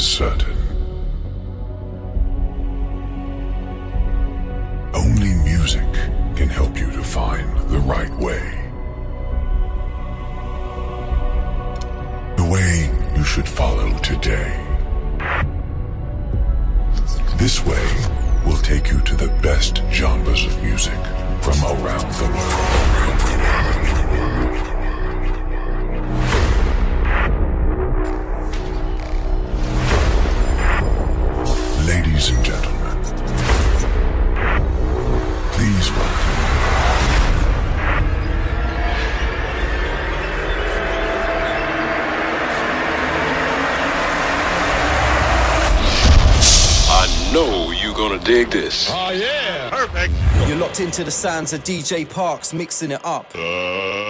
is certain. Only music can help you to find the right way. The way you should follow today. This way will take you to the best genres of music from around the world. dig this. Oh, yeah. Perfect. You're locked into the sounds of DJ Parks mixing it up. Uh...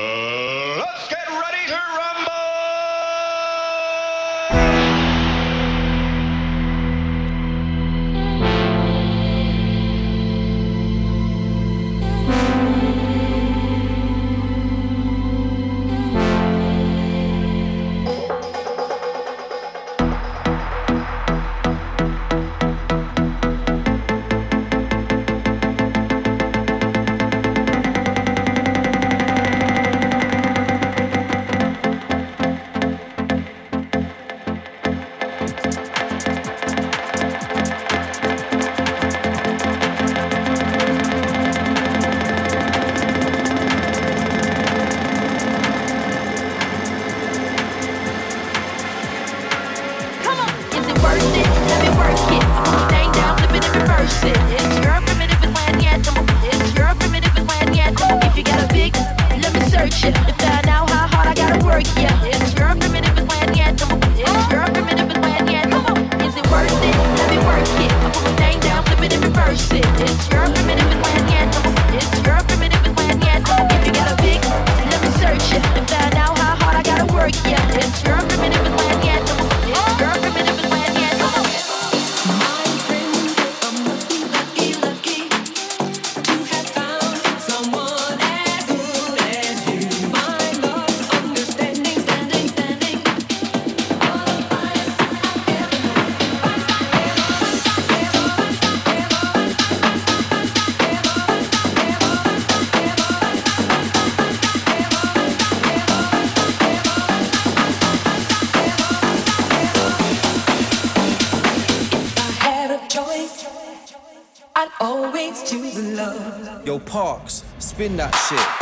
spin that shit.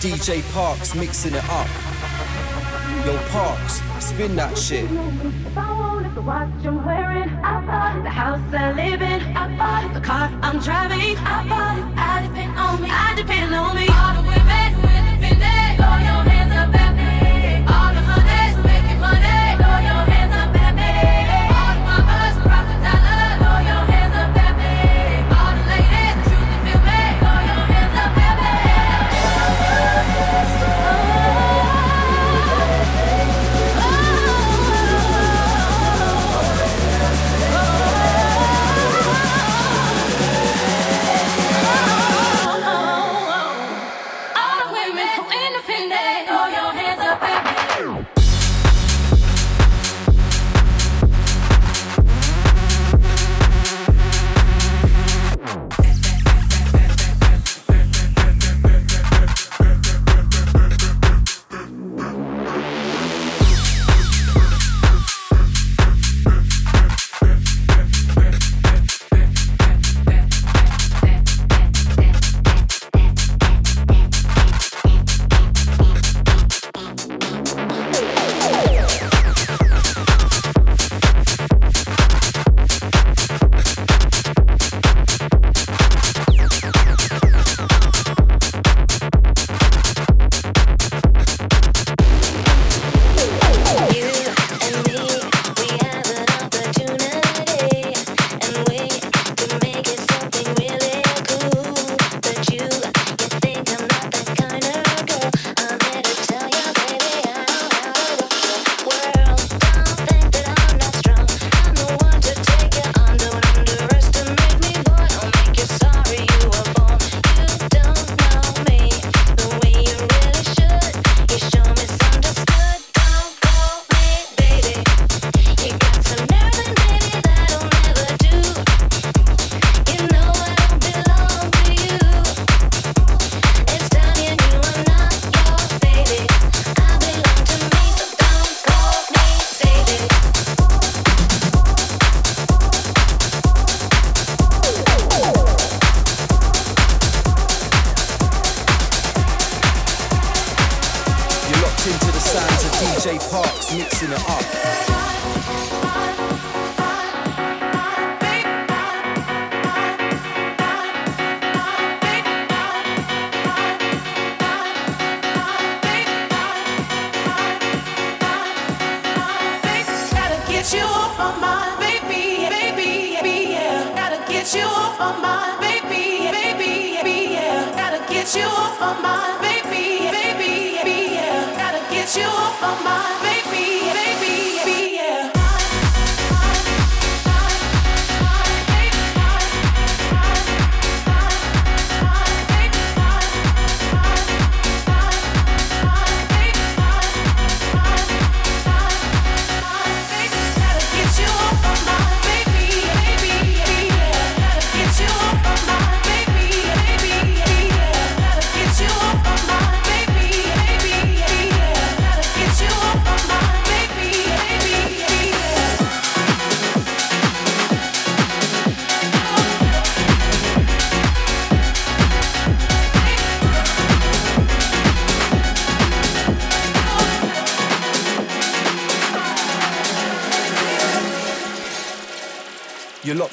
DJ Parks mixing it up. Yo, Parks, spin that shit. Watch I'm wearing, I bought. The house I live in, I bought. The car I'm driving, I bought it. I depend on me, I depend on me. All the.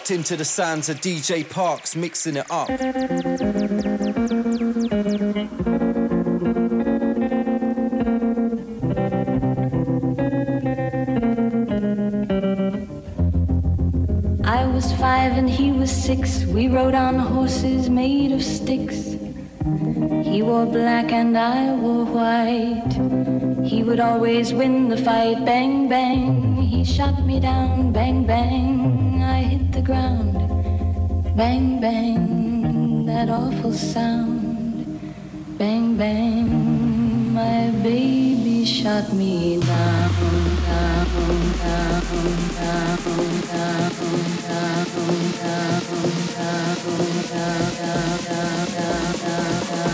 Into the sounds of DJ Parks mixing it up. I was five and he was six. We rode on horses made of sticks. He wore black and I wore white. He would always win the fight. Bang, bang. He shot me down. Bang, bang. Ground. Bang, bang. That awful sound. Bang, bang. My baby shot me down, down, down, down, down, down, down, down, down, down, down, down.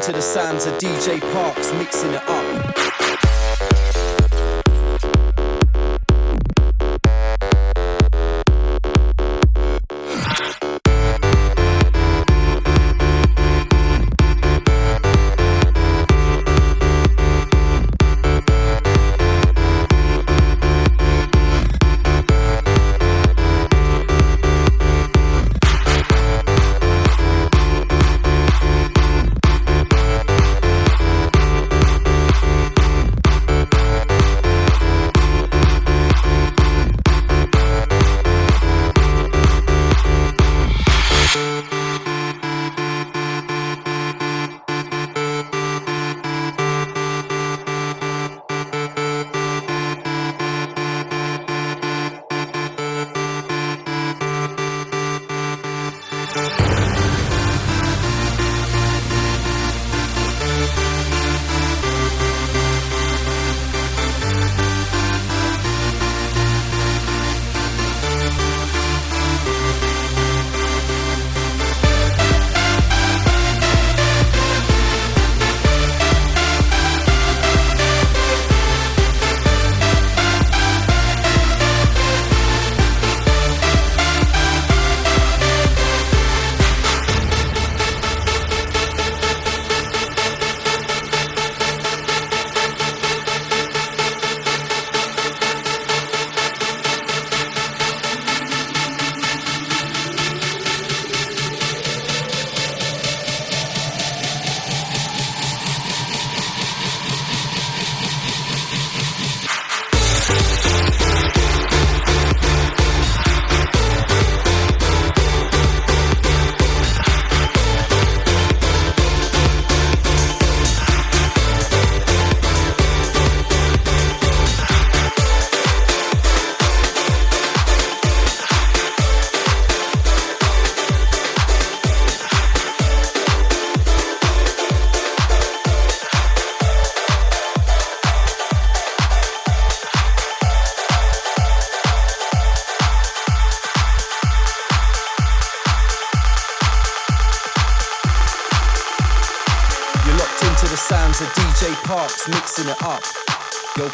into the sounds of DJ Parks mixing it up.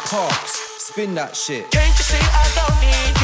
parks. Spin that shit. Can't you see I don't need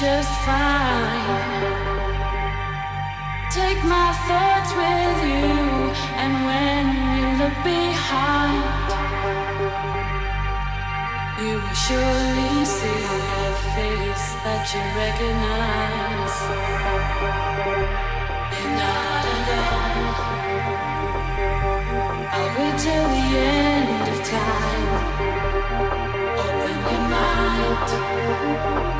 just fine. Take my thoughts with you, and when you look behind, you will surely see a face that you recognize. You're not alone. I'll wait till the end of time. Open your mind.